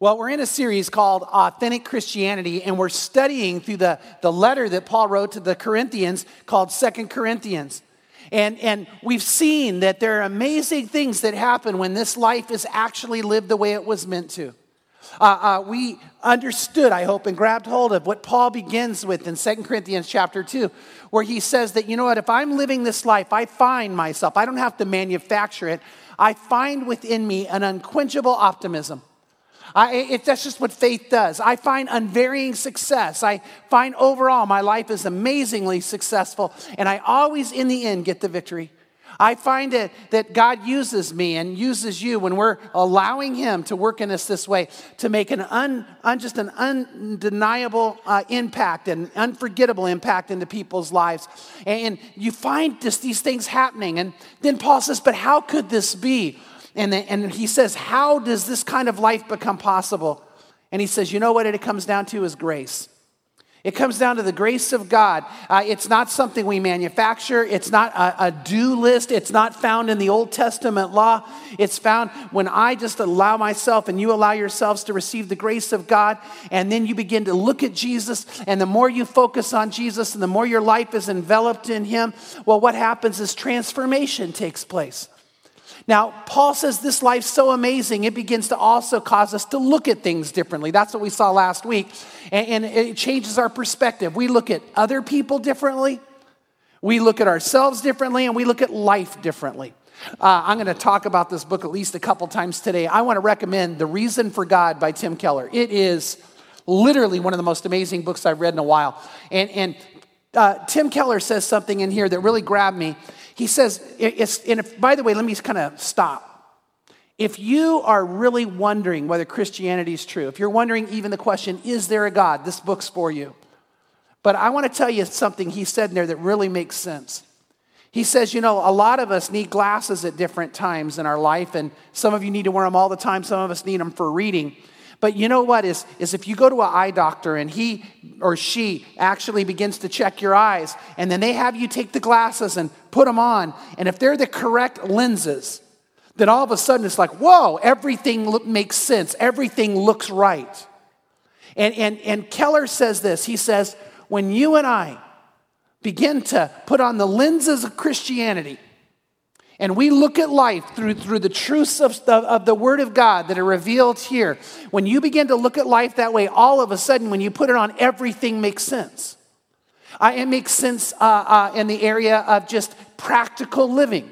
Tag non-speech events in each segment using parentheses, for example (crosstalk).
Well, we're in a series called Authentic Christianity, and we're studying through the, the letter that Paul wrote to the Corinthians called Second Corinthians. And, and we've seen that there are amazing things that happen when this life is actually lived the way it was meant to. Uh, uh, we understood, I hope, and grabbed hold of what Paul begins with in 2 Corinthians chapter 2, where he says that, you know what, if I'm living this life, I find myself, I don't have to manufacture it, I find within me an unquenchable optimism. I, that's just what faith does. I find unvarying success. I find overall my life is amazingly successful, and I always, in the end, get the victory. I find it that God uses me and uses you when we're allowing Him to work in us this way to make an un, un just an undeniable uh, impact and unforgettable impact into people's lives. And you find just these things happening. And then Paul says, But how could this be? And, the, and he says, How does this kind of life become possible? And he says, You know what it comes down to is grace. It comes down to the grace of God. Uh, it's not something we manufacture. It's not a, a do list. It's not found in the Old Testament law. It's found when I just allow myself and you allow yourselves to receive the grace of God. And then you begin to look at Jesus. And the more you focus on Jesus and the more your life is enveloped in Him, well, what happens is transformation takes place. Now, Paul says this life's so amazing, it begins to also cause us to look at things differently. That's what we saw last week. And, and, it changes our perspective. We look at other people differently, we look at ourselves differently, and we look at life differently. Uh, I'm going to talk about this book at least a couple times today. I want to recommend The Reason for God by Tim Keller. It is literally one of the most amazing books I've read in a while. And, and uh, Tim Keller says something in here that really grabbed me. He says, and if, by the way, let me just kind of stop. If you are really wondering whether Christianity is true, if you're wondering even the question, is there a God, this book's for you. But I want to tell you something he said in there that really makes sense. He says, you know, a lot of us need glasses at different times in our life, and some of you need to wear them all the time, some of us need them for reading. But you know what is, is if you go to an eye doctor and he or she actually begins to check your eyes, and then they have you take the glasses and put them on, and if they're the correct lenses, then all of a sudden it's like, whoa, everything look, makes sense, everything looks right. And, and, and Keller says this he says, when you and I begin to put on the lenses of Christianity, and we look at life through, through the truths of, of, of, the Word of God that are revealed here. When you begin to look at life that way, all of a sudden, when you put it on, everything makes sense. Uh, it makes sense uh, uh, in the area of just practical living.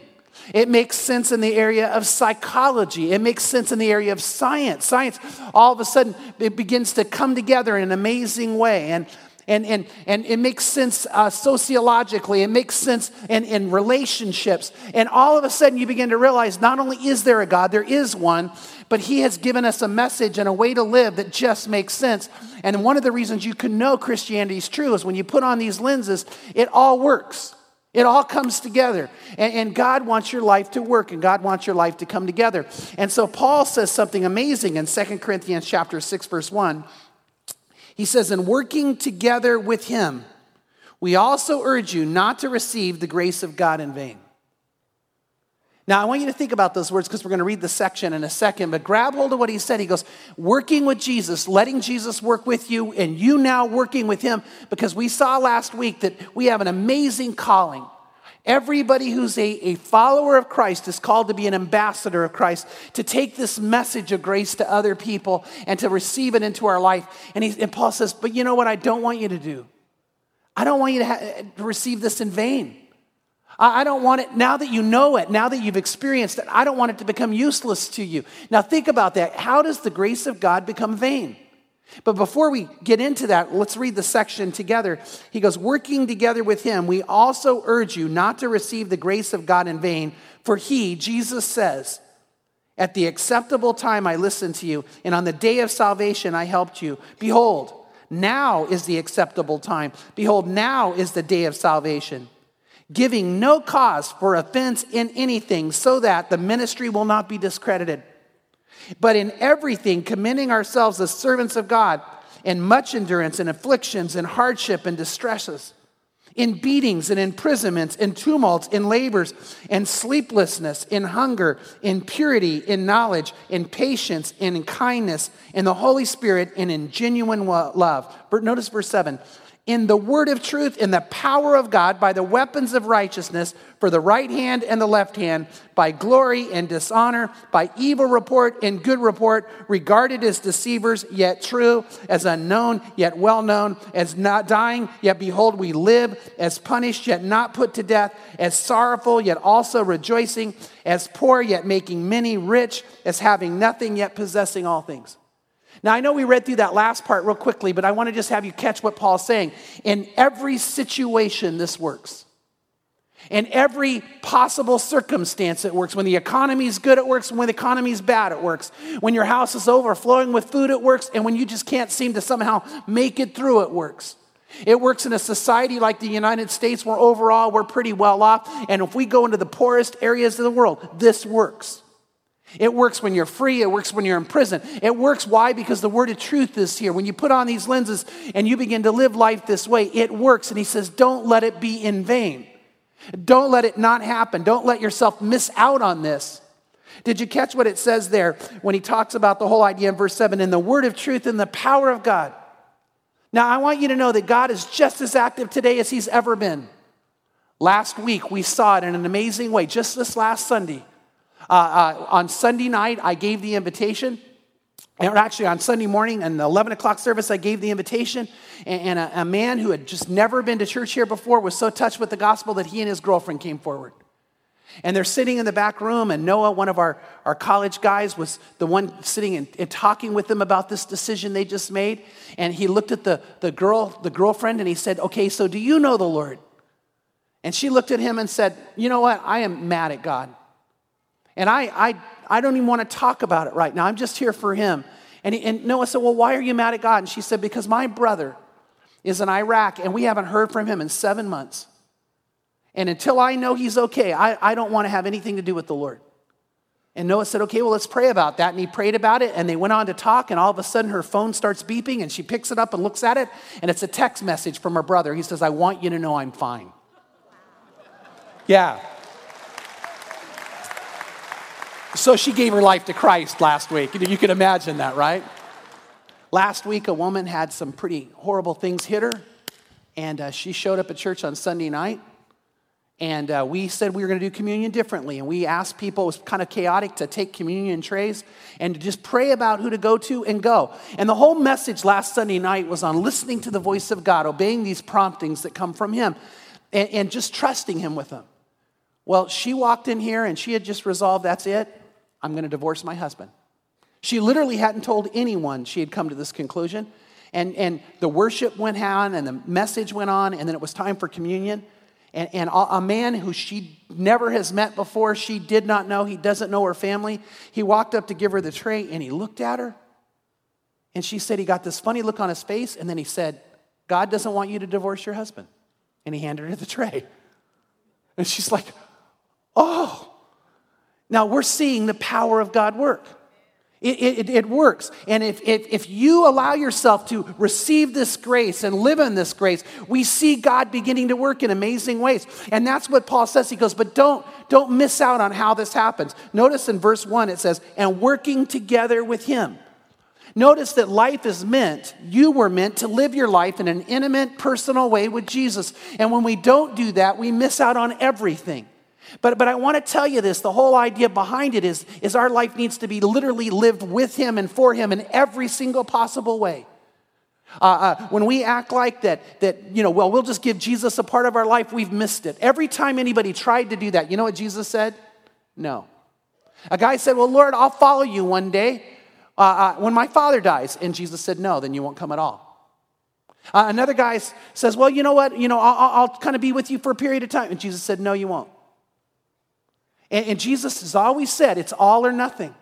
It makes sense in the area of psychology. It makes sense in the area of science. Science, all of a sudden, it begins to come together in an amazing way. And and, and, and it makes sense uh, sociologically, it makes sense in, in relationships. And all of a sudden, you begin to realize not only is there a God, there is one, but He has given us a message and a way to live that just makes sense. And one of the reasons you can know Christianity is true is when you put on these lenses, it all works. It all comes together. And, and, God wants your life to work and God wants your life to come together. And so Paul says something amazing in 2 Corinthians chapter 6 verse 1. He says, In working together with him, we also urge you not to receive the grace of God in vain. Now, I want you to think about those words because we're going to read the section in a second, but grab hold of what he said. He goes, working with Jesus, letting Jesus work with you, and you now working with him, because we saw last week that we have an amazing calling. Everybody who's a, a follower of Christ is called to be an ambassador of Christ, to take this message of grace to other people and to receive it into our life. And, he, and Paul says, But you know what I don't want you to do? I don't want you to, ha- to receive this in vain. I, I don't want it, now that you know it, now that you've experienced it, I don't want it to become useless to you. Now think about that. How does the grace of God become vain? But before we get into that, let's read the section together. He goes, Working together with him, we also urge you not to receive the grace of God in vain, for he, Jesus says, At the acceptable time I listened to you, and on the day of salvation I helped you. Behold, now is the acceptable time. Behold, now is the day of salvation. Giving no cause for offense in anything, so that the ministry will not be discredited but in everything, commending ourselves as servants of God in much endurance and afflictions and hardship and distresses, in beatings and imprisonments, in tumults, in labors, in sleeplessness, in hunger, in purity, in knowledge, in patience, in kindness, in the Holy Spirit, and in genuine love. Notice verse 7 in the word of truth, in the power of God, by the weapons of righteousness, for the right hand and the left hand, by glory and dishonor, by evil report and good report, regarded as deceivers, yet true, as unknown, yet well known, as not dying, yet behold, we live, as punished, yet not put to death, as sorrowful, yet also rejoicing, as poor, yet making many rich, as having nothing, yet possessing all things. Now, I know we read through that last part real quickly, but I want to just have you catch what Paul's saying. In every situation, this works. In every possible circumstance, it works. When the economy is good, it works. When the economy is bad, it works. When your house is overflowing with food, it works. And when you just can't seem to somehow make it through, it works. It works in a society like the United States where overall we're pretty well off. And if we go into the poorest areas of the world, this works. It works when you're free. It works when you're in prison. It works why? Because the word of truth is here. When you put on these lenses and you begin to live life this way, it works. And he says, don't let it be in vain. Don't let it not happen. Don't let yourself miss out on this. Did you catch what it says there when he talks about the whole idea in verse 7 in the word of truth and the power of God? Now, I want you to know that God is just as active today as he's ever been. Last week, we saw it in an amazing way, just this last Sunday. Uh, uh, on Sunday night, I gave the invitation. And actually, on Sunday morning, in the 11 o'clock service, I gave the invitation. And, and a, a man who had just never been to church here before was so touched with the gospel that he and his girlfriend came forward. And they're sitting in the back room, and Noah, one of our, our college guys, was the one sitting and, and, talking with them about this decision they just made. And he looked at the, the girl, the girlfriend, and he said, Okay, so do you know the Lord? And she looked at him and said, You know what? I am mad at God. And I, I, I don't even want to talk about it right now. I'm just here for him. And, he, and Noah said, Well, why are you mad at God? And she said, Because my brother is in Iraq and we haven't heard from him in seven months. And until I know he's okay, I, I don't want to have anything to do with the Lord. And Noah said, Okay, well, let's pray about that. And he prayed about it, and they went on to talk, and all of a sudden her phone starts beeping, and she picks it up and looks at it, and it's a text message from her brother. He says, I want you to know I'm fine. Yeah. So she gave her life to Christ last week. You can imagine that, right? Last week, a woman had some pretty horrible things hit her, and uh, she showed up at church on Sunday night. And uh, we said we were going to do communion differently. And we asked people, it was kind of chaotic, to take communion trays and to just pray about who to go to and go. And the whole message last Sunday night was on listening to the voice of God, obeying these promptings that come from Him, and, and just trusting Him with them. Well, she walked in here and she had just resolved that's it. I'm going to divorce my husband. She literally hadn't told anyone she had come to this conclusion. And, and the worship went on, and the message went on, and then it was time for communion. And, and a man who she never has met before, she did not know, he doesn't know her family, he walked up to give her the tray and he looked at her. And she said he got this funny look on his face, and then he said, God doesn't want you to divorce your husband. And he handed her the tray. And she's like, oh. Now we're seeing the power of God work. It, it, it, works. And if, if, if you allow yourself to receive this grace and live in this grace, we see God beginning to work in amazing ways. And that's what Paul says. He goes, but don't, don't miss out on how this happens. Notice in verse 1 it says, and working together with Him. Notice that life is meant, you were meant to live your life in an intimate, personal way with Jesus. And when we don't do that, we miss out on everything. But, but I want to tell you this the whole idea behind it is, is our life needs to be literally lived with Him and for Him in every single possible way. Uh, uh, when we act like that, that, you know, well, we'll just give Jesus a part of our life, we've missed it. Every time anybody tried to do that, you know what Jesus said? No. A guy said, Well, Lord, I'll follow you one day uh, uh when my father dies. And Jesus said, No, then you won't come at all. Uh, another guy says, Well, you know what? You know, I'll, I'll kind of be with you for a period of time. And Jesus said, No, you won't. And, and Jesus has always said it's all or nothing.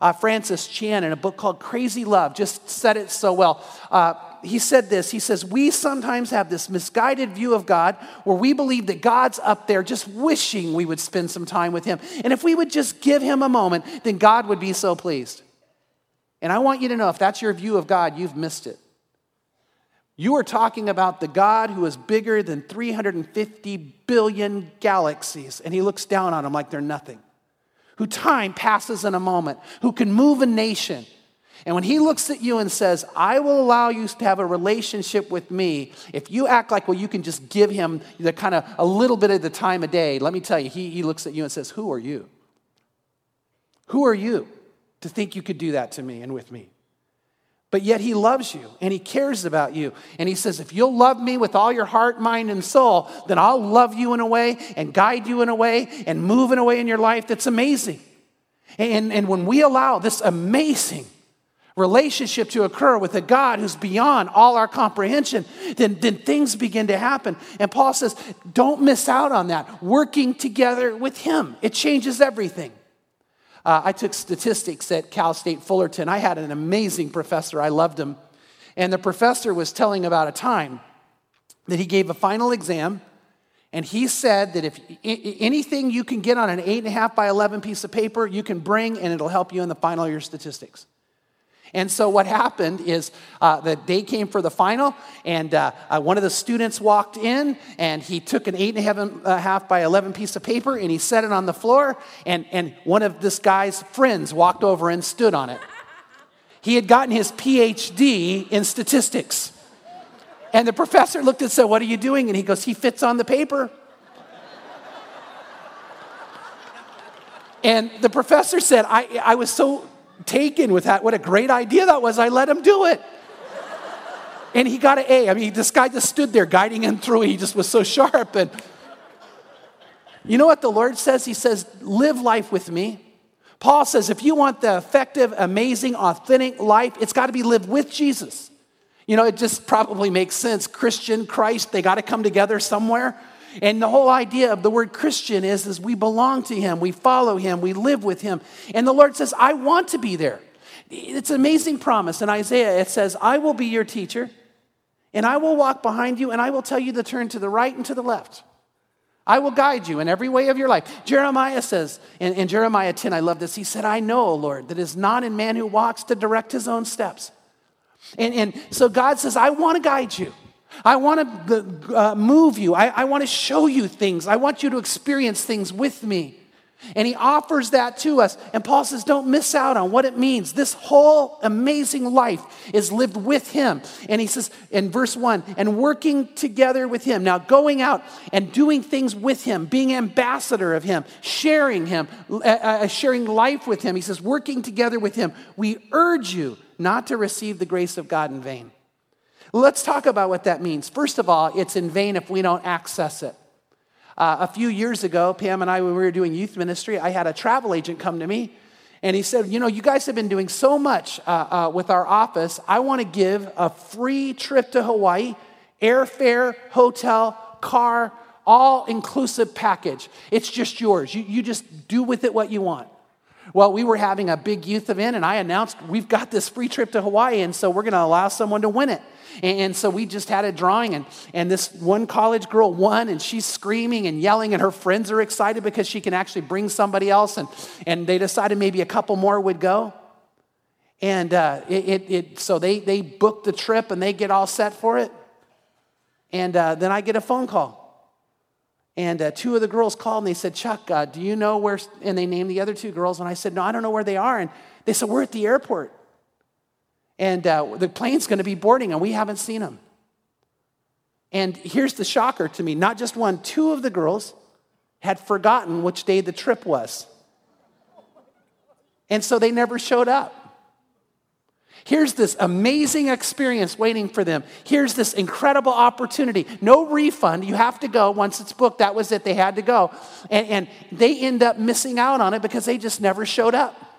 Uh, Francis Chan, in a book called Crazy Love, just said it so well. Uh, he said this He says, We sometimes have this misguided view of God where we believe that God's up there just wishing we would spend some time with Him. And if we would just give Him a moment, then God would be so pleased. And I want you to know if that's your view of God, you've missed it. You are talking about the God who is bigger than 350 billion galaxies, and he looks down on them like they're nothing, who time passes in a moment, who can move a nation. And when he looks at you and says, I will allow you to have a relationship with me, if you act like, well, you can just give him the kind of a little bit of the time of day, let me tell you, he, he looks at you and says, Who are you? Who are you to think you could do that to me and with me? But yet he loves you and he cares about you. And he says, if you'll love me with all your heart, mind, and soul, then I'll love you in a way and guide you in a way and move in a way in your life that's amazing. And, and when we allow this amazing relationship to occur with a God who's beyond all our comprehension, then, then things begin to happen. And Paul says, don't miss out on that. Working together with him, it changes everything. Uh, I took statistics at Cal State Fullerton. I had an amazing professor, I loved him. And the professor was telling about a time that he gave a final exam, and he said that if anything you can get on an 8.5 by 11 piece of paper, you can bring, and it'll help you in the final year statistics. And so what happened is uh, the day came for the final, and uh, uh, one of the students walked in, and he took an eight and a half by 11 piece of paper, and he set it on the floor, and, and one of this guy's friends walked over and stood on it. He had gotten his PhD in statistics. And the professor looked and said, What are you doing? And he goes, He fits on the paper. And the professor said, I, I was so taken with that. What a great idea that was. I let him do it. And he got an A. I mean, this guy just stood there guiding him through. He just was so sharp. And you know what the Lord says? He says, Live life with me. Paul says, if you want the effective, amazing, authentic life, it's got to be lived with Jesus. You know, it just probably makes sense. Christian, Christ, they got to come together somewhere. And the whole idea of the word Christian is, is we belong to him, we follow him, we live with him. And the Lord says, I want to be there. It's an amazing promise. In Isaiah, it says, I will be your teacher, and I will walk behind you, and I will tell you to turn to the right and to the left. I will guide you in every way of your life. Jeremiah says, in, in Jeremiah 10, I love this. He said, I know, O Lord, that it is not in man who walks to direct his own steps. And, and so God says, I want to guide you. I want to uh, move you. I, I want to show you things. I want you to experience things with me. And he offers that to us. And Paul says, don't miss out on what it means. This whole amazing life is lived with him. And he says in verse one, and working together with him. Now, going out and doing things with him, being ambassador of him, sharing him, uh, uh, sharing life with him. He says, working together with him. We urge you not to receive the grace of God in vain. Let's talk about what that means. First of all, it's in vain if we don't access it. Uh, a few years ago, Pam and I, when we were doing youth ministry, I had a travel agent come to me and he said, You know, you guys have been doing so much uh, uh, with our office. I want to give a free trip to Hawaii, airfare, hotel, car, all inclusive package. It's just yours. You, you just do with it what you want. Well, we were having a big youth event, and I announced we've got this free trip to Hawaii, and so we're going to allow someone to win it. And, so we just had a drawing, and, and this one college girl won, and she's screaming and yelling, and her friends are excited because she can actually bring somebody else, and, and they decided maybe a couple more would go. And uh, it, it, it, so they, they book the trip, and they get all set for it. And uh, then I get a phone call. And uh, two of the girls called and they said, Chuck, uh, do you know where? And they named the other two girls. And I said, No, I don't know where they are. And they said, We're at the airport. And uh, the plane's going to be boarding and we haven't seen them. And here's the shocker to me not just one, two of the girls had forgotten which day the trip was. And so they never showed up. Here's this amazing experience waiting for them. Here's this incredible opportunity. No refund. You have to go. Once it's booked, that was it. They had to go. And, and they end up missing out on it because they just never showed up.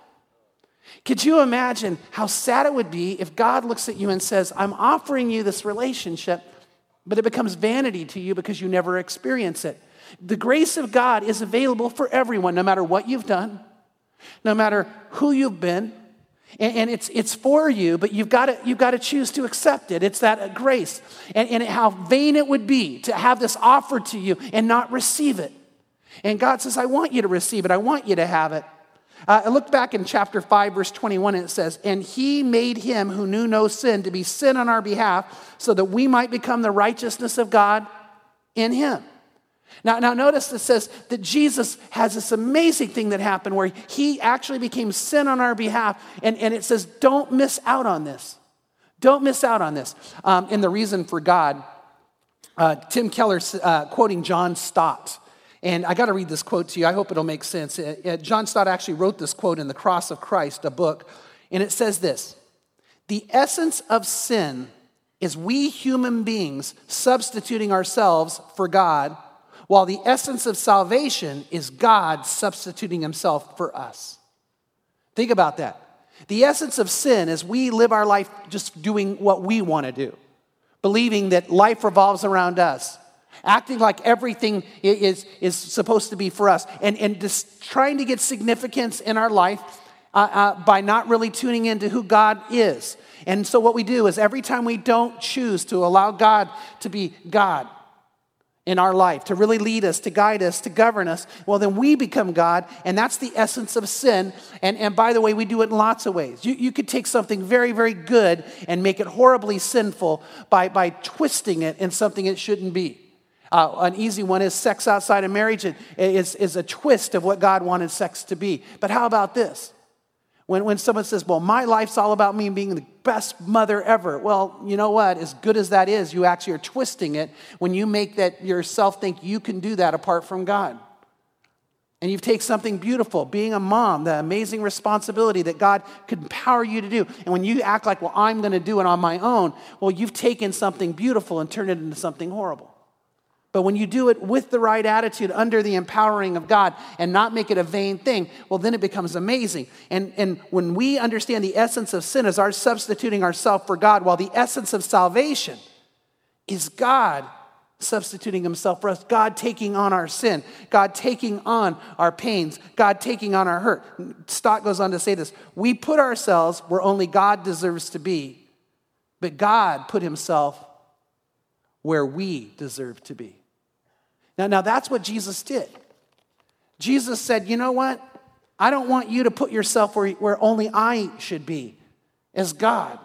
Could you imagine how sad it would be if God looks at you and says, I'm offering you this relationship, but it becomes vanity to you because you never experience it? The grace of God is available for everyone, no matter what you've done, no matter who you've been, and, it's, it's for you, but you've got to, you've got to choose to accept it. It's that grace. And, and how vain it would be to have this offered to you and not receive it. And God says, I want you to receive it. I want you to have it. Uh, I look back in chapter 5, verse 21, and it says, And he made him who knew no sin to be sin on our behalf, so that we might become the righteousness of God in him. Now, now notice it says that Jesus has this amazing thing that happened where he actually became sin on our behalf. And, and it says, don't miss out on this. Don't miss out on this. Um, in The Reason for God, uh, Tim Keller uh, quoting John Stott. And I got to read this quote to you. I hope it'll make sense. Uh, uh, John Stott actually wrote this quote in The Cross of Christ, a book. And it says this The essence of sin is we human beings substituting ourselves for God while the essence of salvation is God substituting himself for us. Think about that. The essence of sin is we live our life just doing what we want to do, believing that life revolves around us, acting like everything is, is supposed to be for us, and, and just trying to get significance in our life uh, uh, by not really tuning into who God is. And so, what we do is every time we don't choose to allow God to be God, in our life, to really lead us, to guide us, to govern us, well, then we become God, and that's the essence of sin. And, and by the way, we do it in lots of ways. You, you could take something very, very good and make it horribly sinful by, by twisting it in something it shouldn't be. Uh, an easy one is sex outside of marriage it is, is a twist of what God wanted sex to be. But how about this? When, when someone says, Well, my life's all about me being the best mother ever. Well, you know what? As good as that is, you actually are twisting it when you make that yourself think you can do that apart from God. And you take something beautiful, being a mom, the amazing responsibility that God could empower you to do. And when you act like, well, I'm going to do it on my own, well, you've taken something beautiful and turned it into something horrible. But when you do it with the right attitude, under the empowering of God, and not make it a vain thing, well, then it becomes amazing. And, and when we understand the essence of sin is our substituting ourselves for God, while the essence of salvation is God substituting himself for us, God taking on our sin, God taking on our pains, God taking on our hurt. Stott goes on to say this We put ourselves where only God deserves to be, but God put himself where we deserve to be. Now, now that's what Jesus did. Jesus said, You know what? I don't want you to put yourself where, where only I should be as God,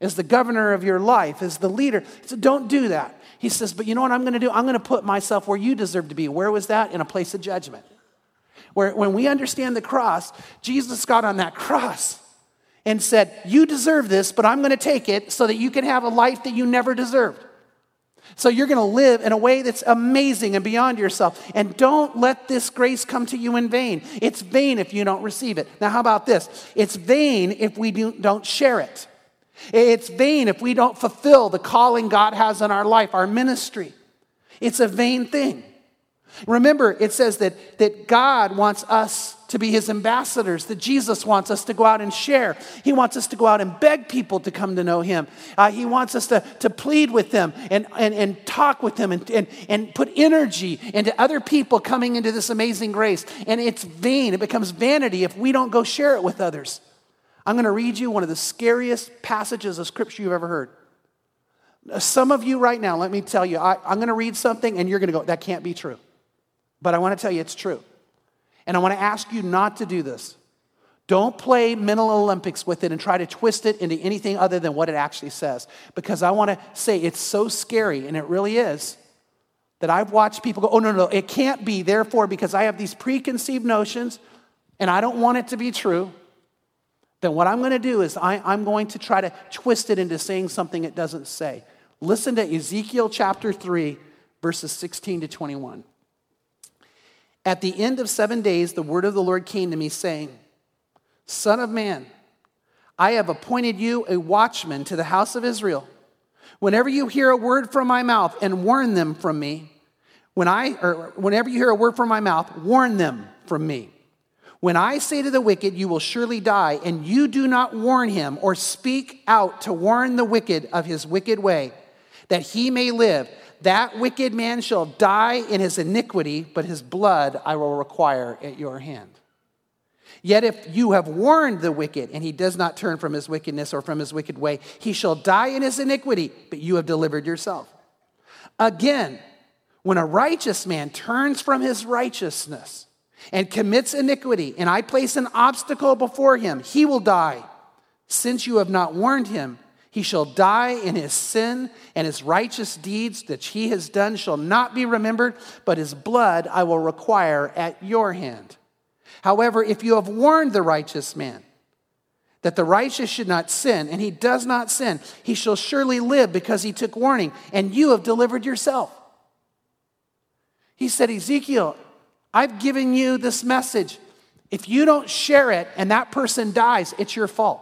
as the governor of your life, as the leader. So don't do that. He says, But you know what I'm going to do? I'm going to put myself where you deserve to be. Where was that? In a place of judgment. Where when we understand the cross, Jesus got on that cross and said, You deserve this, but I'm going to take it so that you can have a life that you never deserved. So you're going to live in a way that's amazing and beyond yourself. And don't let this grace come to you in vain. It's vain if you don't receive it. Now, how about this? It's vain if we don't share it. It's vain if we don't fulfill the calling God has on our life, our ministry. It's a vain thing. Remember, it says that, that God wants us to be his ambassadors, that Jesus wants us to go out and share. He wants us to go out and beg people to come to know him. Uh, he wants us to, to plead with them and, and, and talk with them and, and, and put energy into other people coming into this amazing grace. And it's vain, it becomes vanity if we don't go share it with others. I'm going to read you one of the scariest passages of scripture you've ever heard. Some of you right now, let me tell you, I, I'm going to read something and you're going to go, that can't be true. But I want to tell you it's true. And I want to ask you not to do this. Don't play mental Olympics with it and try to twist it into anything other than what it actually says. Because I want to say it's so scary, and it really is, that I've watched people go, oh, no, no, it can't be. Therefore, because I have these preconceived notions and I don't want it to be true, then what I'm going to do is I, I'm going to try to twist it into saying something it doesn't say. Listen to Ezekiel chapter 3, verses 16 to 21. At the end of seven days, the word of the Lord came to me, saying, Son of man, I have appointed you a watchman to the house of Israel. Whenever you hear a word from my mouth and warn them from me, when I, or whenever you hear a word from my mouth, warn them from me. When I say to the wicked, You will surely die, and you do not warn him or speak out to warn the wicked of his wicked way, that he may live, that wicked man shall die in his iniquity, but his blood I will require at your hand. Yet if you have warned the wicked, and he does not turn from his wickedness or from his wicked way, he shall die in his iniquity, but you have delivered yourself. Again, when a righteous man turns from his righteousness and commits iniquity, and I place an obstacle before him, he will die. Since you have not warned him, he shall die in his sin, and his righteous deeds that he has done shall not be remembered, but his blood I will require at your hand. However, if you have warned the righteous man that the righteous should not sin, and he does not sin, he shall surely live because he took warning, and you have delivered yourself. He said, Ezekiel, I've given you this message. If you don't share it and that person dies, it's your fault.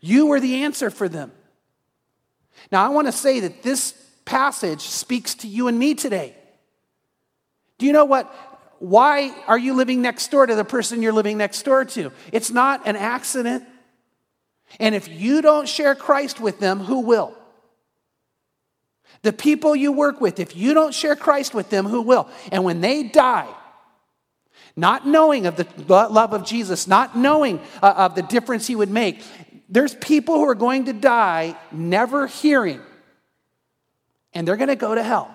You were the answer for them. Now, I want to say that this passage speaks to you and me today. Do you know what? Why are you living next door to the person you're living next door to? It's not an accident. And if you don't share Christ with them, who will? The people you work with, if you don't share Christ with them, who will? And when they die, not knowing of the love of Jesus, not knowing uh, of the difference he would make, there's people who are going to die never hearing, and they're going to go to hell.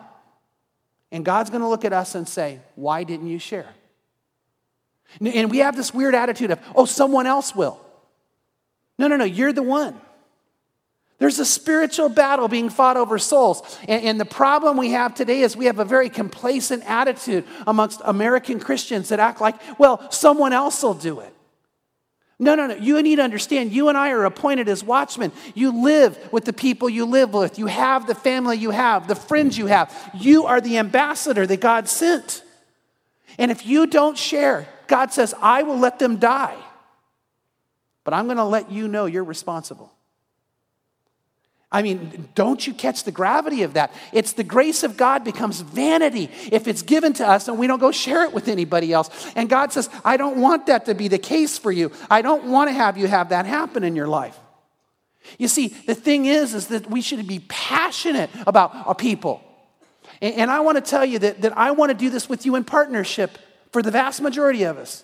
And God's going to look at us and say, Why didn't you share? And we have this weird attitude of, Oh, someone else will. No, no, no, you're the one. There's a spiritual battle being fought over souls. And, and, the problem we have today is we have a very complacent attitude amongst American Christians that act like, well, someone else will do it. No, no, no. You need to understand, you and I are appointed as watchmen. You live with the people you live with. You have the family you have, the friends you have. You are the ambassador that God sent. And if you don't share, God says, I will let them die. But I'm going to let you know you're responsible. I mean, don't you catch the gravity of that? It's the grace of God becomes vanity if it's given to us and we don't go share it with anybody else. And God says, I don't want that to be the case for you. I don't want to have you have that happen in your life. You see, the thing is, is that we should be passionate about our people. And, I want to tell you that, that I want to do this with you in partnership for the vast majority of us.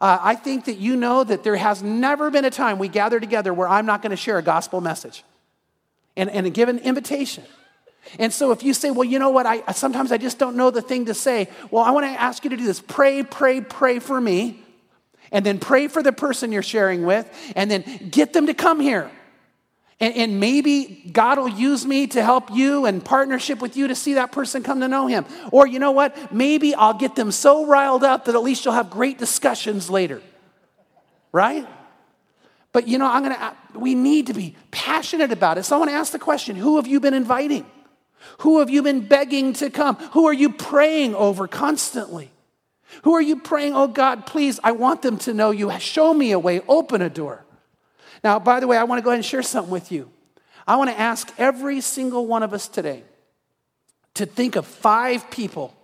Uh, I think that you know that there has never been a time we gather together where I'm not going to share a gospel message and, and give an invitation. And so if you say, well, you know what, I sometimes I just don't know the thing to say, well, I want to ask you to do this. Pray, pray, pray for me. And then pray for the person you're sharing with, and then get them to come here. And, and, maybe God will use me to help you and partnership with you to see that person come to know Him. Or you know what? Maybe I'll get them so riled up that at least you'll have great discussions later. Right? But you know, I'm gonna, uh, we need to be passionate about it. So I want to ask the question who have you been inviting? Who have you been begging to come? Who are you praying over constantly? Who are you praying, oh God, please, I want them to know you. Show me a way, open a door. Now, by the way, I want to go ahead and share something with you. I want to ask every single one of us today to think of five people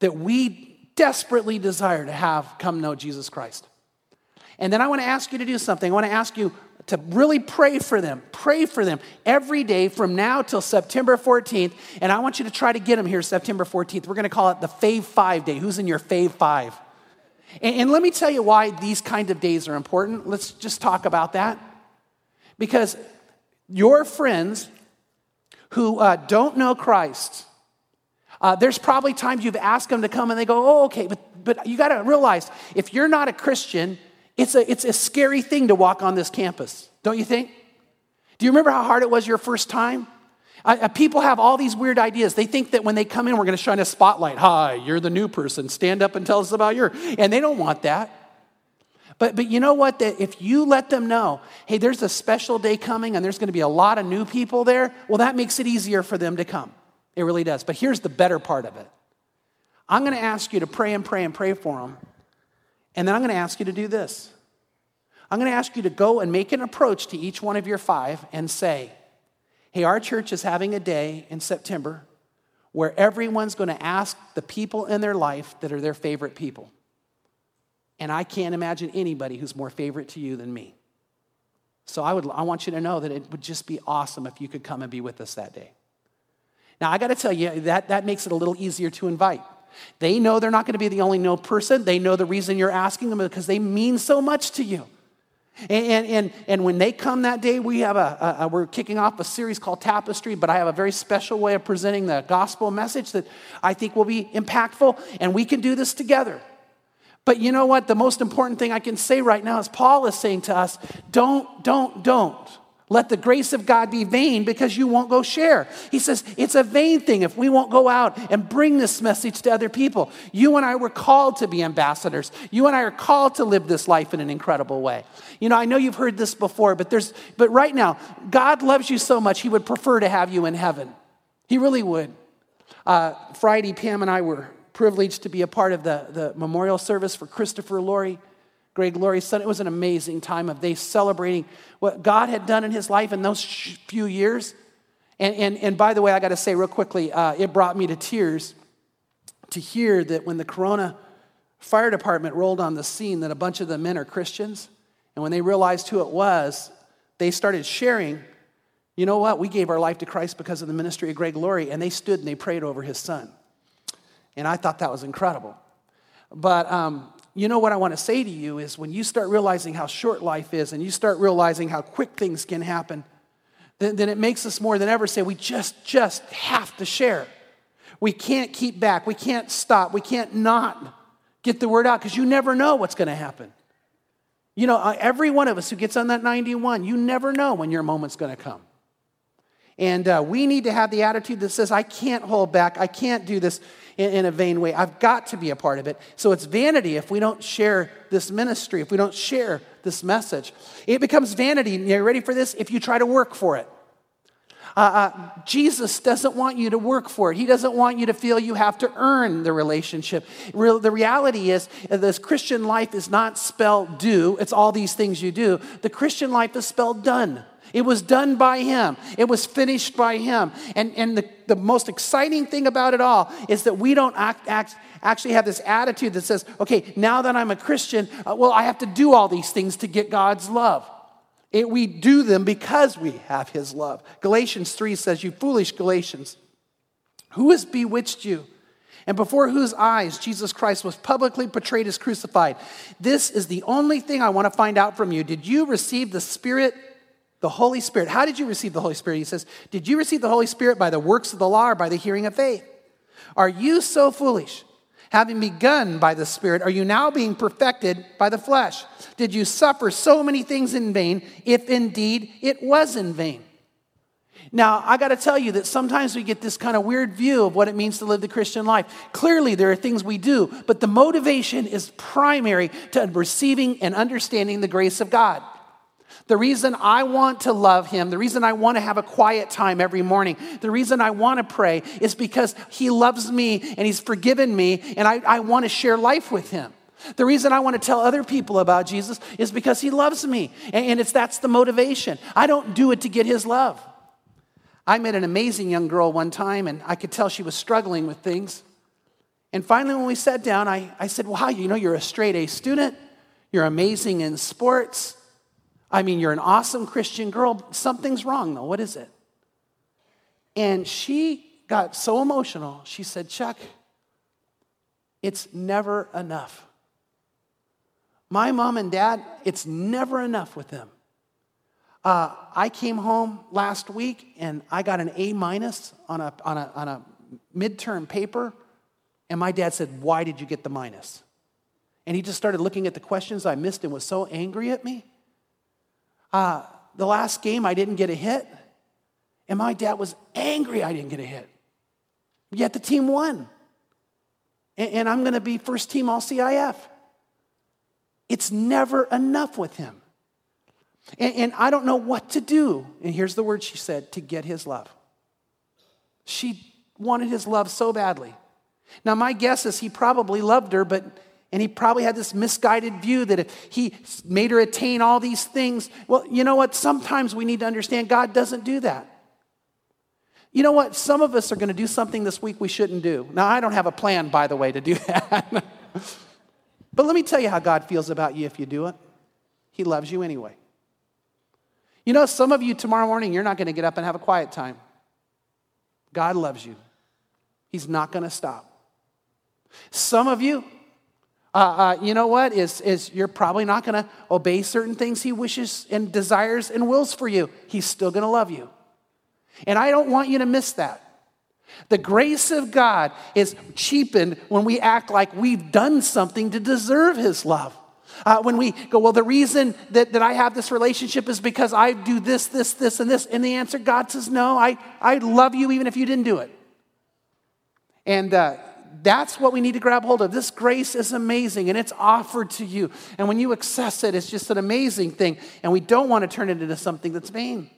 that we desperately desire to have come know Jesus Christ. And then I want to ask you to do something. I want to ask you to really pray for them. Pray for them every day from now till September 14th. And I want you to try to get them here September 14th. We're going to call it the Fave 5 Day. Who's in your Fave 5? And, and let me tell you why these kind of days are important. Let's just talk about that. Because your friends who uh, don't know Christ, uh, there's probably times you've asked them to come and they go, oh, okay, but, but you got to realize if you're not a Christian, it's a, it's a scary thing to walk on this campus, don't you think? Do you remember how hard it was your first time? Uh, people have all these weird ideas. They think that when they come in, we're going to shine a spotlight. Hi, you're the new person. Stand up and tell us about your. And they don't want that. But, but you know what? That if you let them know, hey, there's a special day coming and there's going to be a lot of new people there, well, that makes it easier for them to come. It really does. But here's the better part of it I'm going to ask you to pray and pray and pray for them and then I'm going to ask you to do this. I'm going to ask you to go and make an approach to each one of your five and say, hey, our church is having a day in September where everyone's going to ask the people in their life that are their favorite people. And I can't imagine anybody who's more favorite to you than me. So I, would, I want you to know that it would just be awesome if you could come and be with us that day. Now, I got to tell you, that, that makes it a little easier to invite. They know they're not going to be the only no person. They know the reason you're asking them because they mean so much to you. And, and, and when they come that day, we have a, a, we're kicking off a series called Tapestry, but I have a very special way of presenting the gospel message that I think will be impactful, and we can do this together. But you know what? The most important thing I can say right now is Paul is saying to us don't, don't, don't. Let the grace of God be vain because you won't go share. He says it's a vain thing if we won't go out and bring this message to other people. You and I were called to be ambassadors. You and I are called to live this life in an incredible way. You know, I know you've heard this before, but there's but right now, God loves you so much, He would prefer to have you in heaven. He really would. Uh, Friday, Pam and I were privileged to be a part of the, the memorial service for Christopher Laurie. Greg Laurie's son. It was an amazing time of they celebrating what God had done in his life in those few years. And, and, and by the way, I got to say real quickly, uh, it brought me to tears to hear that when the Corona Fire Department rolled on the scene, that a bunch of the men are Christians. And when they realized who it was, they started sharing, you know what? We gave our life to Christ because of the ministry of Greg Laurie. And they stood and they prayed over his son. And I thought that was incredible. But um, you know what I want to say to you is when you start realizing how short life is and you start realizing how quick things can happen, then, then it makes us more than ever say we just, just have to share. We can't keep back. We can't stop. We can't not get the word out because you never know what's going to happen. You know, uh, every one of us who gets on that 91, you never know when your moment's going to come. And uh, we need to have the attitude that says, I can't hold back. I can't do this in, in, a vain way. I've got to be a part of it. So it's vanity if we don't share this ministry, if we don't share this message. It becomes vanity. You ready for this? If you try to work for it. Uh, uh, Jesus doesn't want you to work for it. He doesn't want you to feel you have to earn the relationship. Real, the reality is, uh, this Christian life is not spelled do, it's all these things you do. The Christian life is spelled done. It was done by him. It was finished by him. And, and the, the most exciting thing about it all is that we don't act, act, actually have this attitude that says, okay, now that I'm a Christian, uh, well, I have to do all these things to get God's love. It, we do them because we have his love. Galatians 3 says, You foolish Galatians, who has bewitched you? And before whose eyes Jesus Christ was publicly portrayed as crucified. This is the only thing I want to find out from you. Did you receive the Spirit the Holy Spirit. How did you receive the Holy Spirit? He says, Did you receive the Holy Spirit by the works of the law or by the hearing of faith? Are you so foolish? Having begun by the Spirit, are you now being perfected by the flesh? Did you suffer so many things in vain, if indeed it was in vain? Now, I got to tell you that sometimes we get this kind of weird view of what it means to live the Christian life. Clearly, there are things we do, but the motivation is primary to receiving and understanding the grace of God. The reason I want to love him, the reason I want to have a quiet time every morning, the reason I want to pray is because he loves me and he's forgiven me and I, I want to share life with him. The reason I want to tell other people about Jesus is because he loves me. And, and it's that's the motivation. I don't do it to get his love. I met an amazing young girl one time and I could tell she was struggling with things. And finally, when we sat down, I, I said, Wow, you know, you're a straight A student. You're amazing in sports. I mean, you're an awesome Christian girl. Something's wrong, though. What is it? And she got so emotional. She said, Chuck, it's never enough. My mom and dad, it's never enough with them. Uh, I came home last week and I got an A minus on a, on, a, on a midterm paper. And my dad said, Why did you get the minus? And he just started looking at the questions I missed and was so angry at me. Uh, the last game, I didn't get a hit. And my dad was angry I didn't get a hit. Yet the team won. And, and I'm going to be first team all CIF. It's never enough with him. And, and I don't know what to do. And here's the word she said to get his love. She wanted his love so badly. Now, my guess is he probably loved her, but and he probably had this misguided view that if he made her attain all these things, well, you know what? Sometimes we need to understand God doesn't do that. You know what? Some of us are going to do something this week we shouldn't do. Now, I don't have a plan, by the way, to do (laughs) that. but let me tell you how God feels about you if you do it. He loves you anyway. You know, some of you tomorrow morning, you're not going to get up and have a quiet time. God loves you, He's not going to stop. Some of you, uh, uh, you know what? Is, is you're probably not going to obey certain things he wishes and desires and wills for you. He's still going to love you. And I don't want you to miss that. The grace of God is cheapened when we act like we've done something to deserve his love. Uh, when we go, well, the reason that, that I have this relationship is because I do this, this, this, and this. And the answer, God says, no, I, I love you even if you didn't do it. And uh, that's what we need to grab hold of. This grace is amazing and it's offered to you. And when you access it, it's just an amazing thing. And we don't want to turn it into something that's vain.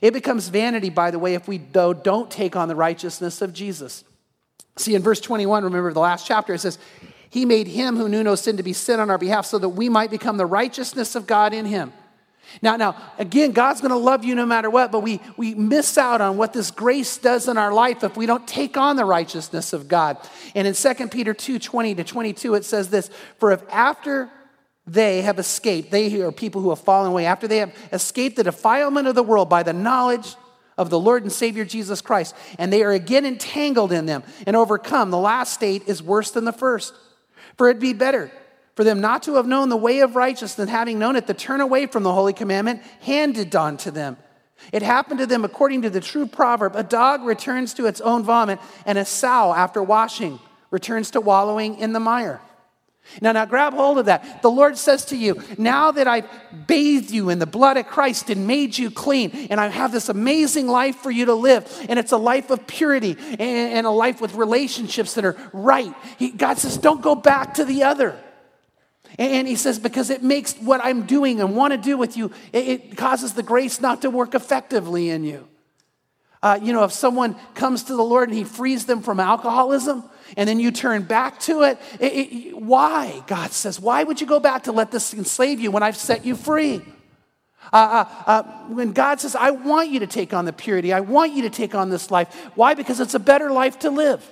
It becomes vanity, by the way, if we don't take on the righteousness of Jesus. See, in verse 21, remember the last chapter, it says, He made him who knew no sin to be sin on our behalf so that we might become the righteousness of God in him. Now, now, again, God's going to love you no matter what, but we, we miss out on what this grace does in our life if we don't take on the righteousness of God. And in 2 Peter 2 20 to 22, it says this For if after they have escaped, they are people who have fallen away, after they have escaped the defilement of the world by the knowledge of the Lord and Savior Jesus Christ, and they are again entangled in them and overcome, the last state is worse than the first. For it'd be better for them not to have known the way of righteousness, and having known it, to turn away from the holy commandment handed on to them. It happened to them according to the true proverb a dog returns to its own vomit, and a sow, after washing, returns to wallowing in the mire. Now, now grab hold of that. The Lord says to you, now that I've bathed you in the blood of Christ and made you clean, and I have this amazing life for you to live, and it's a life of purity and, a life with relationships that are right. God says, don't go back to the other. And he says, because it makes what I'm doing and want to do with you, it, causes the grace not to work effectively in you. Uh, you know, if someone comes to the Lord and he frees them from alcoholism, and then you turn back to it, it, it why? God says, why would you go back to let this enslave you when I've set you free? Uh, uh, uh, when God says, I want you to take on the purity, I want you to take on this life. Why? Because it's a better life to live.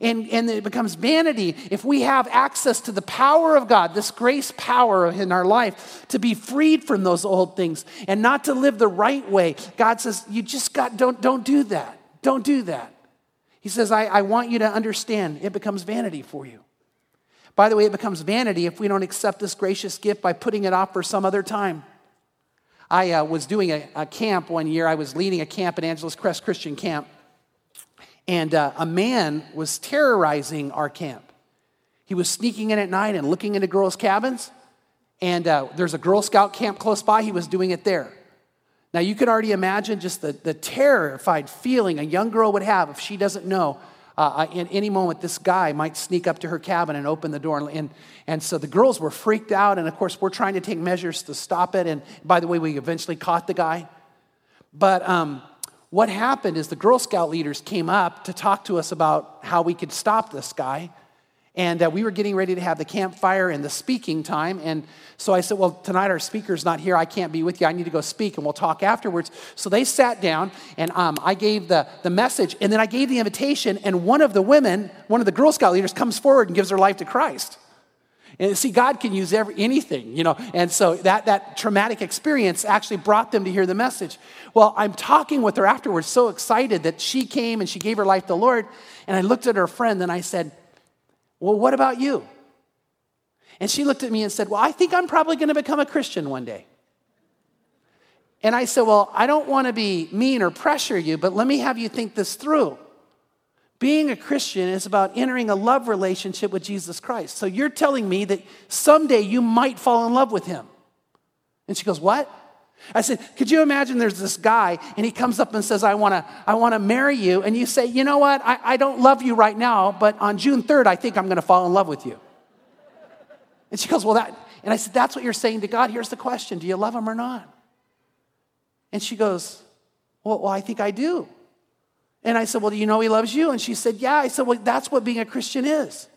And, and it becomes vanity if we have access to the power of God, this grace power in our life, to be freed from those old things and not to live the right way. God says, You just got, don't, don't do that. Don't do that. He says, I, I want you to understand it becomes vanity for you. By the way, it becomes vanity if we don't accept this gracious gift by putting it off for some other time. I uh, was doing a, a camp one year. I was leading a camp at Angeles Crest Christian Camp. And uh, a man was terrorizing our camp. He was sneaking in at night and looking into girls' cabins. And uh, there's a Girl Scout camp close by. He was doing it there. Now, you can already imagine just the, the terrified feeling a young girl would have if she doesn't know uh, in any moment this guy might sneak up to her cabin and open the door. And, and so the girls were freaked out. And of course, we're trying to take measures to stop it. And by the way, we eventually caught the guy. But um, what happened is the Girl Scout leaders came up to talk to us about how we could stop this guy. And uh, we were getting ready to have the campfire and the speaking time. And so I said, Well, tonight our speaker's not here. I can't be with you. I need to go speak and we'll talk afterwards. So they sat down and um, I gave the, the message and then I gave the invitation. And one of the women, one of the Girl Scout leaders, comes forward and gives her life to Christ. And see, God can use every, anything, you know. And so that, that traumatic experience actually brought them to hear the message. Well, I'm talking with her afterwards, so excited that she came and she gave her life to the Lord. And I looked at her friend and I said, Well, what about you? And she looked at me and said, Well, I think I'm probably going to become a Christian one day. And I said, Well, I don't want to be mean or pressure you, but let me have you think this through. Being a Christian is about entering a love relationship with Jesus Christ. So you're telling me that someday you might fall in love with him. And she goes, What? I said, Could you imagine there's this guy and he comes up and says, I wanna, I wanna marry you. And you say, You know what? I, I don't love you right now, but on June 3rd, I think I'm gonna fall in love with you. And she goes, Well, that, and I said, That's what you're saying to God. Here's the question Do you love him or not? And she goes, Well, well I think I do. And I said, Well, do you know he loves you? And she said, Yeah. I said, Well, that's what being a Christian is.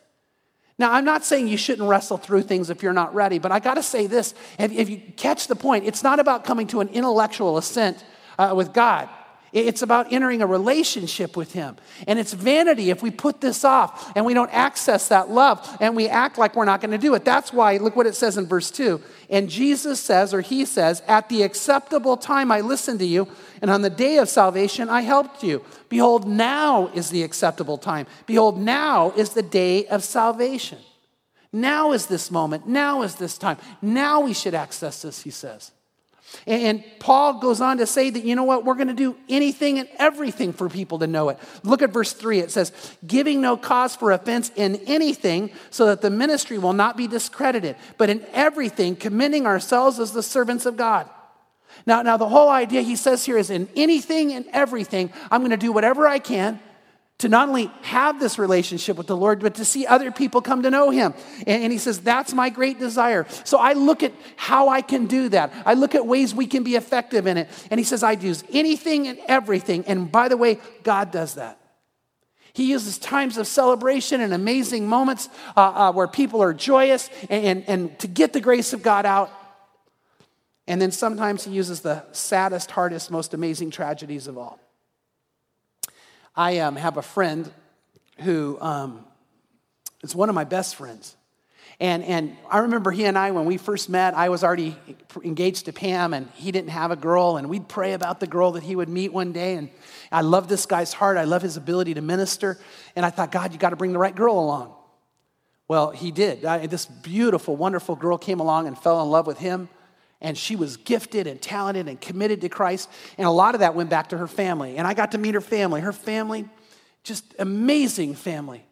Now, I'm not saying you shouldn't wrestle through things if you're not ready, but I got to say this. If, if, you catch the point, it's not about coming to an intellectual assent uh, with God. It's about entering a relationship with Him. And it's vanity if we put this off and we don't access that love and we act like we're not going to do it. That's why, look what it says in verse 2. And Jesus says, or He says, At the acceptable time I listened to you, and on the day of salvation I helped you. Behold, now is the acceptable time. Behold, now is the day of salvation. Now is this moment. Now is this time. Now we should access this, he says. And Paul goes on to say that, you know what, we're going to do anything and everything for people to know it. Look at verse 3. It says, giving no cause for offense in anything, so that the ministry will not be discredited, but in everything, commending ourselves as the servants of God. Now, now the whole idea he says here is in anything and everything, I'm going to do whatever I can to not only have this relationship with the Lord, but to see other people come to know Him. And, and, he says, That's my great desire. So I look at how I can do that. I look at ways we can be effective in it. And he says, I'd use anything and everything. And by the way, God does that. He uses times of celebration and amazing moments uh, uh, where people are joyous and, and, and to get the grace of God out. And then sometimes he uses the saddest, hardest, most amazing tragedies of all. I um, have a friend who um, is one of my best friends. And, and I remember he and I, when we first met, I was already engaged to Pam, and he didn't have a girl. And we'd pray about the girl that he would meet one day. And I love this guy's heart. I love his ability to minister. And I thought, God, you got to bring the right girl along. Well, he did. I, this beautiful, wonderful girl came along and fell in love with him and she was gifted and talented and committed to Christ. And a lot of that went back to her family. And I got to meet her family. Her family, just amazing family.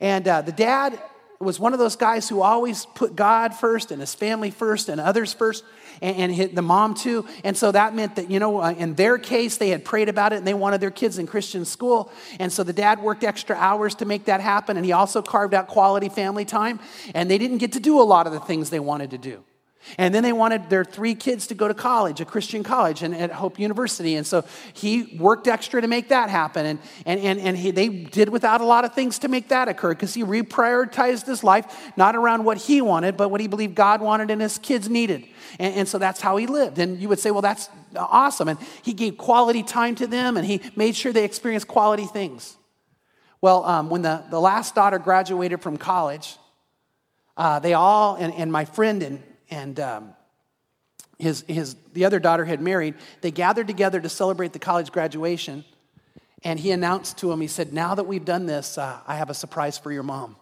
And uh, the dad was one of those guys who always put God first and his family first and others first, and, and the mom too. And so that meant that, you know, uh, in their case, they had prayed about it and they wanted their kids in Christian school. And so the dad worked extra hours to make that happen, and he also carved out quality family time. And they didn't get to do a lot of the things they wanted to do. And then they wanted their three kids to go to college, a Christian college, and at Hope University. And so he worked extra to make that happen. And, and, and, and he, they did without a lot of things to make that occur because he reprioritized his life, not around what he wanted, but what he believed God wanted and his kids needed. And, and so that's how he lived. And you would say, well, that's awesome. And he gave quality time to them and he made sure they experienced quality things. Well, um, when the, the last daughter graduated from college, uh, they all, and, and my friend and and um, his, his, the other daughter had married. They gathered together to celebrate the college graduation. And he announced to him, he said, Now that we've done this, uh, I have a surprise for your mom.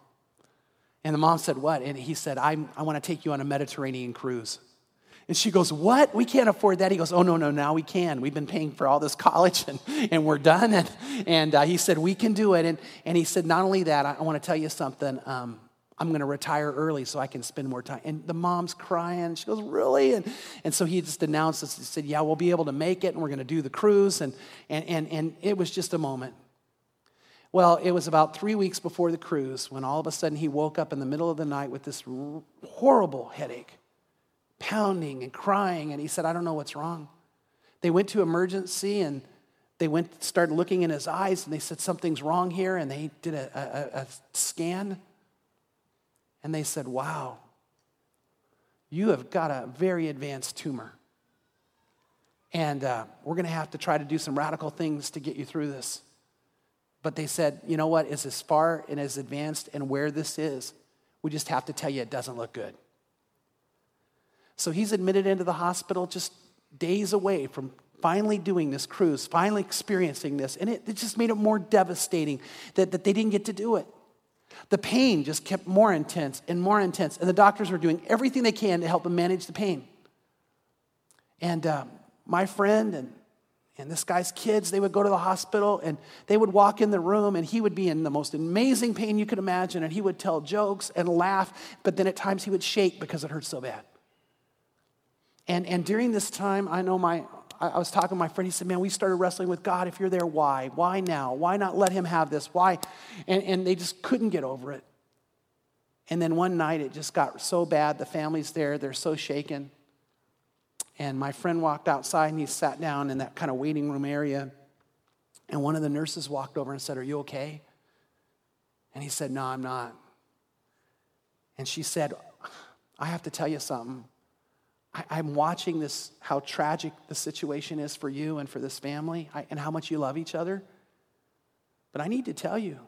And the mom said, What? And he said, i I want to take you on a Mediterranean cruise. And she goes, What? We can't afford that. He goes, Oh, no, no, now we can. We've been paying for all this college and, and we're done. And, and uh, he said, We can do it. And, and he said, Not only that, I, I want to tell you something. Um, I'm going to retire early so I can spend more time. And the mom's crying. She goes, Really? And, and so he just announced this. He said, Yeah, we'll be able to make it and we're going to do the cruise. And, and, and, and it was just a moment. Well, it was about three weeks before the cruise when all of a sudden he woke up in the middle of the night with this horrible headache, pounding and crying. And he said, I don't know what's wrong. They went to emergency and they went started looking in his eyes and they said something's wrong here and they did a, a, a scan and they said, Wow, you have got a very advanced tumor. And uh, we're going to have to try to do some radical things to get you through this. But they said, you know what, it's as far and as advanced and where this is, we just have to tell you it doesn't look good. So he's admitted into the hospital just days away from finally doing this cruise, finally experiencing this. And it, it just made it more devastating that, that they didn't get to do it. The pain just kept more intense and more intense, and the doctors were doing everything they can to help him manage the pain. And uh, my friend and, and this guy's kids, they would go to the hospital and they would walk in the room, and he would be in the most amazing pain you could imagine, and he would tell jokes and laugh, but then at times he would shake because it hurt so bad. And, and during this time, I know my, I was talking to my friend. He said, Man, we started wrestling with God. If you're there, why? Why now? Why not let him have this? Why? And, and they just couldn't get over it. And then one night it just got so bad. The family's there, they're so shaken. And my friend walked outside and he sat down in that kind of waiting room area. And one of the nurses walked over and said, Are you okay? And he said, No, I'm not. And she said, I have to tell you something. I, am watching this, how tragic the situation is for you and for this family, I, and how much you love each other. But I need to tell you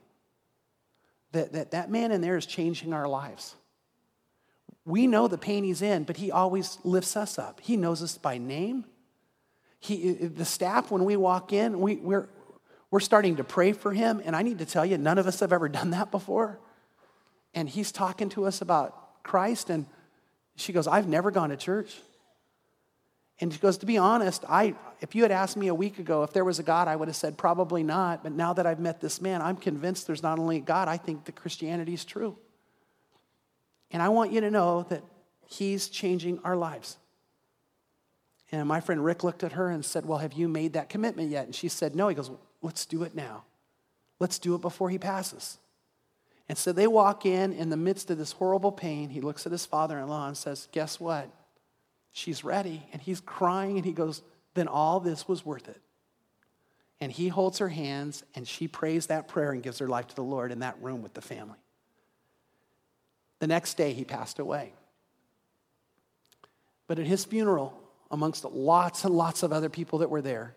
that, that that man in there is changing our lives. We know the pain he's in, but he always lifts us up. He knows us by name. He, the staff, when we walk in, we, we're, we're starting to pray for him. And I need to tell you, none of us have ever done that before. And he's talking to us about Christ. And she goes, I've never gone to church. And she goes, To be honest, I, if you had asked me a week ago if there was a God, I would have said probably not. But now that I've met this man, I'm convinced there's not only a God, I think that Christianity is true. And I want you to know that he's changing our lives. And my friend Rick looked at her and said, Well, have you made that commitment yet? And she said, No. He goes, Let's do it now. Let's do it before he passes. And so they walk in in the midst of this horrible pain. He looks at his father in law and says, Guess what? She's ready. And he's crying and he goes, Then all this was worth it. And he holds her hands and she prays that prayer and gives her life to the Lord in that room with the family. The next day, he passed away. But at his funeral, amongst lots and lots of other people that were there,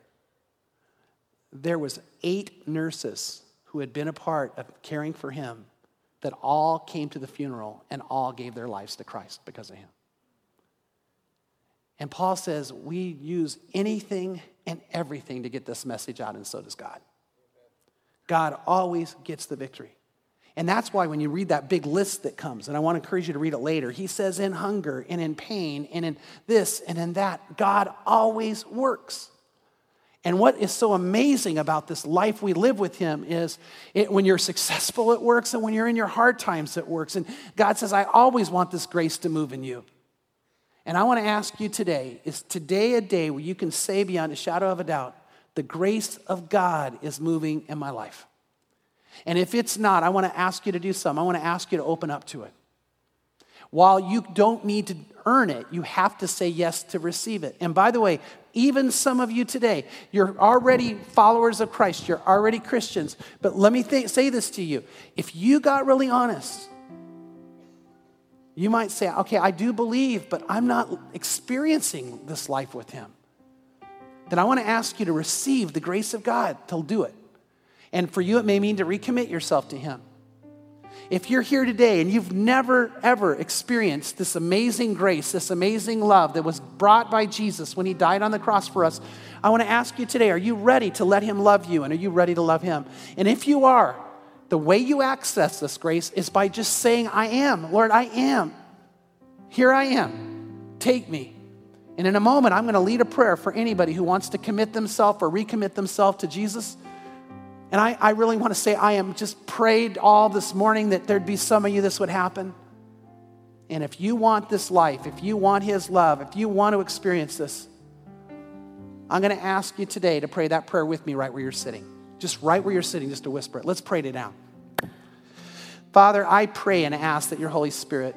there was eight nurses who had been a part of caring for him that all came to the funeral and all gave their lives to Christ because of him. And Paul says we use anything and everything to get this message out, and so does God. God always gets the victory. And that's why when you read that big list that comes, and I want to encourage you to read it later, he says, in hunger and in pain and in this and in that, God always works. And what is so amazing about this life we live with Him is it, when you're successful, it works, and when you're in your hard times, it works. And God says, I always want this grace to move in you. And I want to ask you today is today a day where you can say beyond a shadow of a doubt, the grace of God is moving in my life? And if it's not, I want to ask you to do something. I want to ask you to open up to it. While you don't need to earn it, you have to say yes to receive it. And by the way, even some of you today, you're already followers of Christ, you're already Christians. But let me th- say this to you if you got really honest, you might say, okay, I do believe, but I'm not experiencing this life with Him. Then I want to ask you to receive the grace of God to do it. And for you, it may mean to recommit yourself to Him. If you're here today and you've never, ever experienced this amazing grace, this amazing love that was brought by Jesus when He died on the cross for us, I want to ask you today are you ready to let Him love you? And are you ready to love Him? And if you are, the way you access this grace is by just saying, I am. Lord, I am. Here I am. Take me. And in a moment, I'm going to lead a prayer for anybody who wants to commit themselves or recommit themselves to Jesus. And I, I really want to say, I am just prayed all this morning that there'd be some of you this would happen. And if you want this life, if you want His love, if you want to experience this, I'm going to ask you today to pray that prayer with me right where you're sitting. Just right where you're sitting, just to whisper it. Let's pray it now. Father, I pray and ask that your Holy Spirit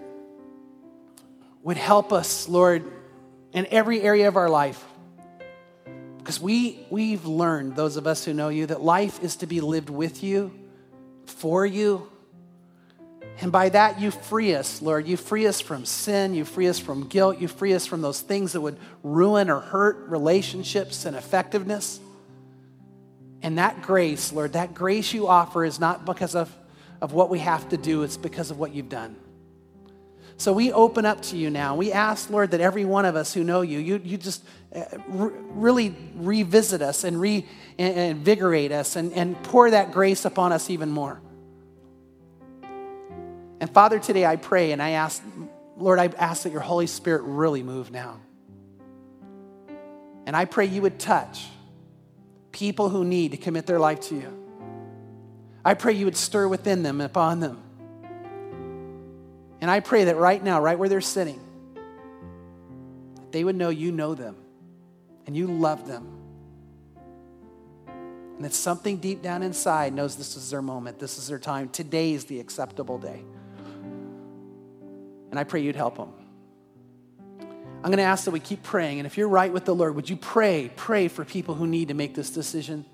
would help us, Lord, in every area of our life because we, we've learned, those of us who know you, that life is to be lived with you, for you. And by that, you free us, Lord. You free us from sin. You free us from guilt. You free us from those things that would ruin or hurt relationships and effectiveness. And that grace, Lord, that grace you offer is not because of, of what we have to do, it's because of what you've done. So we open up to you now. We ask, Lord, that every one of us who know you, you, you just uh, re- really revisit us and reinvigorate us and, and pour that grace upon us even more. And Father, today I pray and I ask, Lord, I ask that your Holy Spirit really move now. And I pray you would touch people who need to commit their life to you. I pray you would stir within them, upon them and I pray that right now, right where they're sitting, they would know you know them and you love them. And that something deep down inside knows this is their moment, this is their time. Today is the acceptable day. And I pray you'd help them. I'm going to ask that we keep praying. And if you're right with the Lord, would you pray, pray for people who need to make this decision?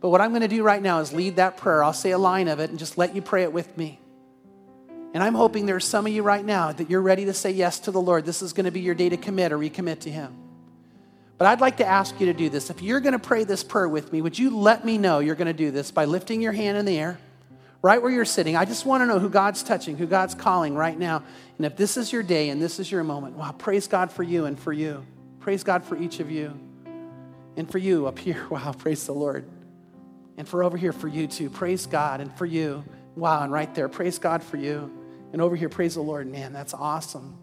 But what I'm going to do right now is lead that prayer. I'll say a line of it and just let you pray it with me. And I'm hoping there's some of you right now that you're ready to say yes to the Lord. This is going to be your day to commit or recommit to Him. But I'd like to ask you to do this. If you're going to pray this prayer with me, would you let me know you're going to do this by lifting your hand in the air, right where you're sitting? I just want to know who God's touching, who God's calling right now. And if this is your day and this is your moment, wow, praise God for you and for you. Praise God for each of you. And for you up here, (laughs) wow, praise the Lord. And for over here, for you too, praise God. And for you, wow, and right there, praise God for you. And over here, praise the Lord. Man, that's awesome.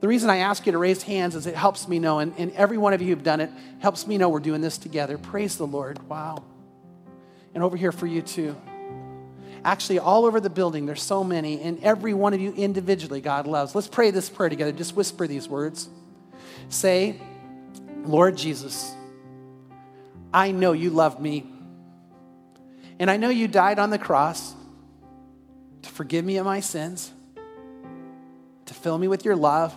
The reason I ask you to raise hands is it helps me know, and, and every one of you who've done it helps me know we're doing this together. Praise the Lord. Wow. And over here for you too. Actually, all over the building, there's so many, and every one of you individually, God loves. Let's pray this prayer together. Just whisper these words. Say, Lord Jesus, I know you love me. And I know you died on the cross to forgive me of my sins, to fill me with your love,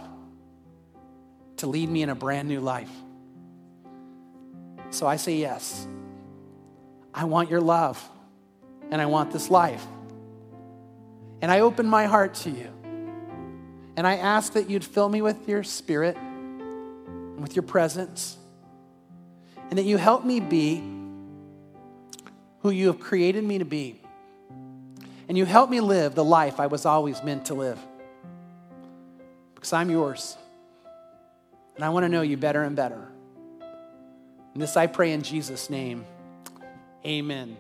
to lead me in a brand new life. So I say yes. I want your love and I want this life. And I open my heart to you. And I ask that you'd fill me with your spirit and with your presence. And that you help me be who you have created me to be. And you help me live the life I was always meant to live. Because I'm yours. And I want to know you better and better. And this I pray in Jesus' name. Amen.